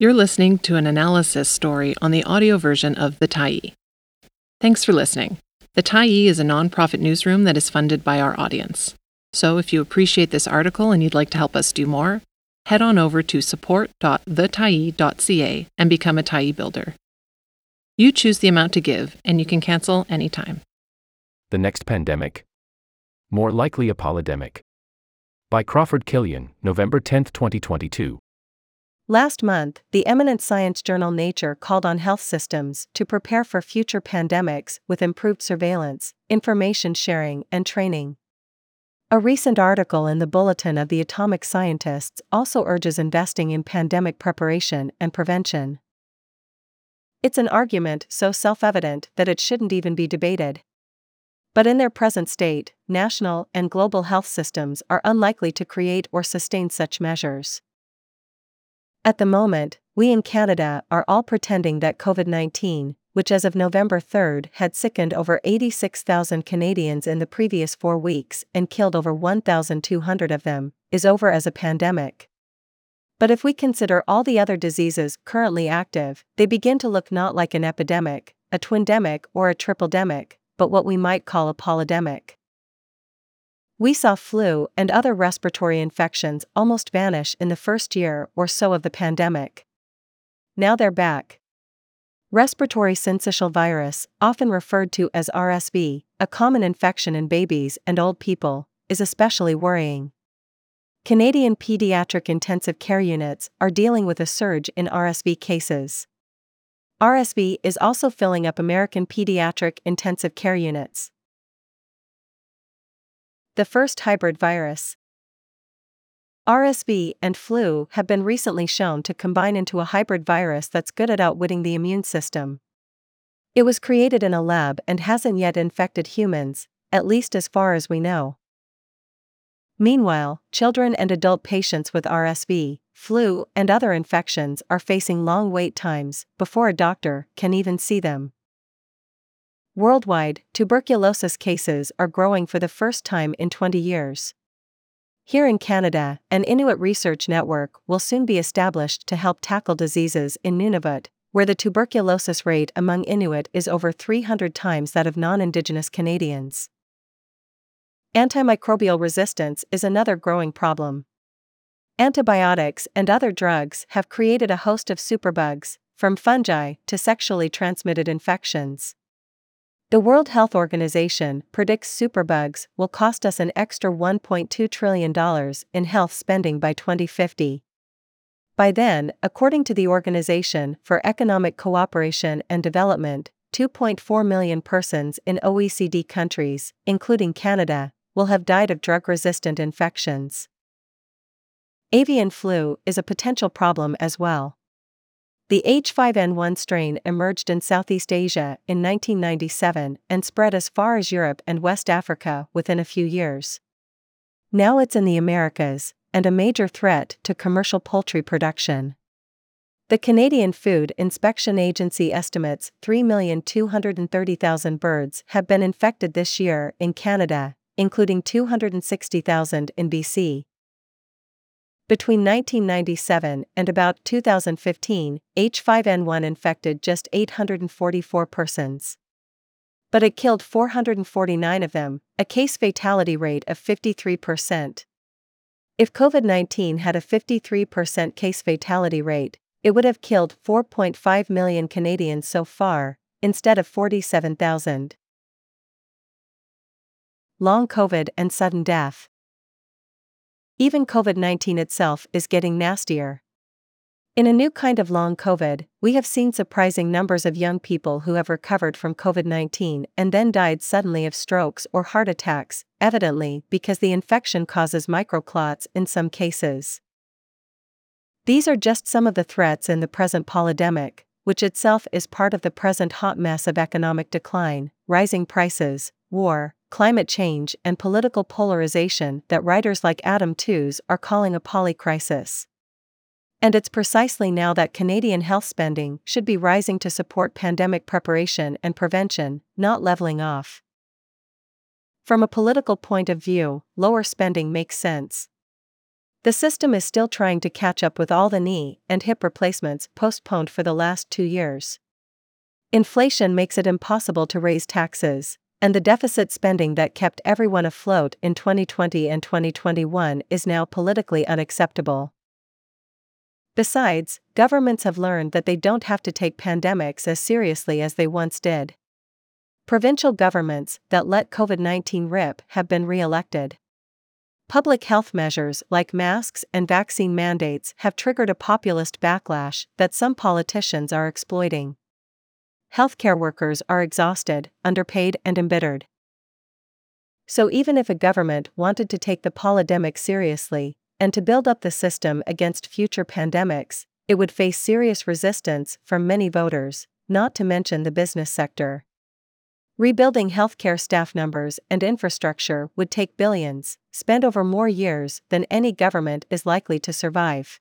You're listening to an analysis story on the audio version of The Tyee. Thanks for listening. The Tyee is a nonprofit newsroom that is funded by our audience. So if you appreciate this article and you'd like to help us do more, head on over to support.thetyee.ca and become a Tyee builder. You choose the amount to give, and you can cancel anytime. The Next Pandemic. More Likely a Polydemic. By Crawford Kilian, November 10, 2022. Last month, the eminent science journal Nature called on health systems to prepare for future pandemics with improved surveillance, information sharing, and training. A recent article in the Bulletin of the Atomic Scientists also urges investing in pandemic preparation and prevention. It's an argument so self evident that it shouldn't even be debated. But in their present state, national and global health systems are unlikely to create or sustain such measures. At the moment, we in Canada are all pretending that COVID 19, which as of November 3 had sickened over 86,000 Canadians in the previous four weeks and killed over 1,200 of them, is over as a pandemic. But if we consider all the other diseases currently active, they begin to look not like an epidemic, a twindemic, or a tripledemic, but what we might call a polydemic. We saw flu and other respiratory infections almost vanish in the first year or so of the pandemic. Now they're back. Respiratory syncytial virus, often referred to as RSV, a common infection in babies and old people, is especially worrying. Canadian pediatric intensive care units are dealing with a surge in RSV cases. RSV is also filling up American pediatric intensive care units. The first hybrid virus. RSV and flu have been recently shown to combine into a hybrid virus that's good at outwitting the immune system. It was created in a lab and hasn't yet infected humans, at least as far as we know. Meanwhile, children and adult patients with RSV, flu, and other infections are facing long wait times before a doctor can even see them. Worldwide, tuberculosis cases are growing for the first time in 20 years. Here in Canada, an Inuit research network will soon be established to help tackle diseases in Nunavut, where the tuberculosis rate among Inuit is over 300 times that of non Indigenous Canadians. Antimicrobial resistance is another growing problem. Antibiotics and other drugs have created a host of superbugs, from fungi to sexually transmitted infections. The World Health Organization predicts superbugs will cost us an extra $1.2 trillion in health spending by 2050. By then, according to the Organization for Economic Cooperation and Development, 2.4 million persons in OECD countries, including Canada, will have died of drug resistant infections. Avian flu is a potential problem as well. The H5N1 strain emerged in Southeast Asia in 1997 and spread as far as Europe and West Africa within a few years. Now it's in the Americas, and a major threat to commercial poultry production. The Canadian Food Inspection Agency estimates 3,230,000 birds have been infected this year in Canada, including 260,000 in BC. Between 1997 and about 2015, H5N1 infected just 844 persons. But it killed 449 of them, a case fatality rate of 53%. If COVID 19 had a 53% case fatality rate, it would have killed 4.5 million Canadians so far, instead of 47,000. Long COVID and sudden death. Even COVID 19 itself is getting nastier. In a new kind of long COVID, we have seen surprising numbers of young people who have recovered from COVID 19 and then died suddenly of strokes or heart attacks, evidently because the infection causes microclots in some cases. These are just some of the threats in the present polydemic, which itself is part of the present hot mess of economic decline, rising prices, war, climate change, and political polarization that writers like Adam Tooze are calling a polycrisis. And it's precisely now that Canadian health spending should be rising to support pandemic preparation and prevention, not leveling off. From a political point of view, lower spending makes sense. The system is still trying to catch up with all the knee and hip replacements postponed for the last two years. Inflation makes it impossible to raise taxes, and the deficit spending that kept everyone afloat in 2020 and 2021 is now politically unacceptable. Besides, governments have learned that they don't have to take pandemics as seriously as they once did. Provincial governments that let COVID 19 rip have been re elected. Public health measures like masks and vaccine mandates have triggered a populist backlash that some politicians are exploiting. Healthcare workers are exhausted, underpaid, and embittered. So, even if a government wanted to take the polydemic seriously, and to build up the system against future pandemics, it would face serious resistance from many voters, not to mention the business sector. Rebuilding healthcare staff numbers and infrastructure would take billions, spent over more years than any government is likely to survive.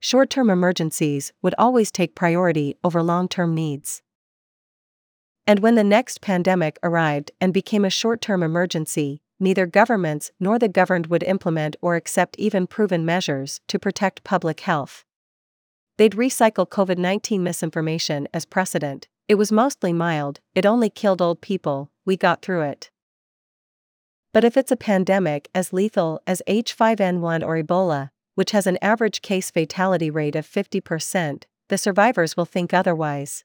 Short term emergencies would always take priority over long term needs. And when the next pandemic arrived and became a short term emergency, neither governments nor the governed would implement or accept even proven measures to protect public health. They'd recycle COVID 19 misinformation as precedent. It was mostly mild, it only killed old people, we got through it. But if it's a pandemic as lethal as H5N1 or Ebola, which has an average case fatality rate of 50%, the survivors will think otherwise.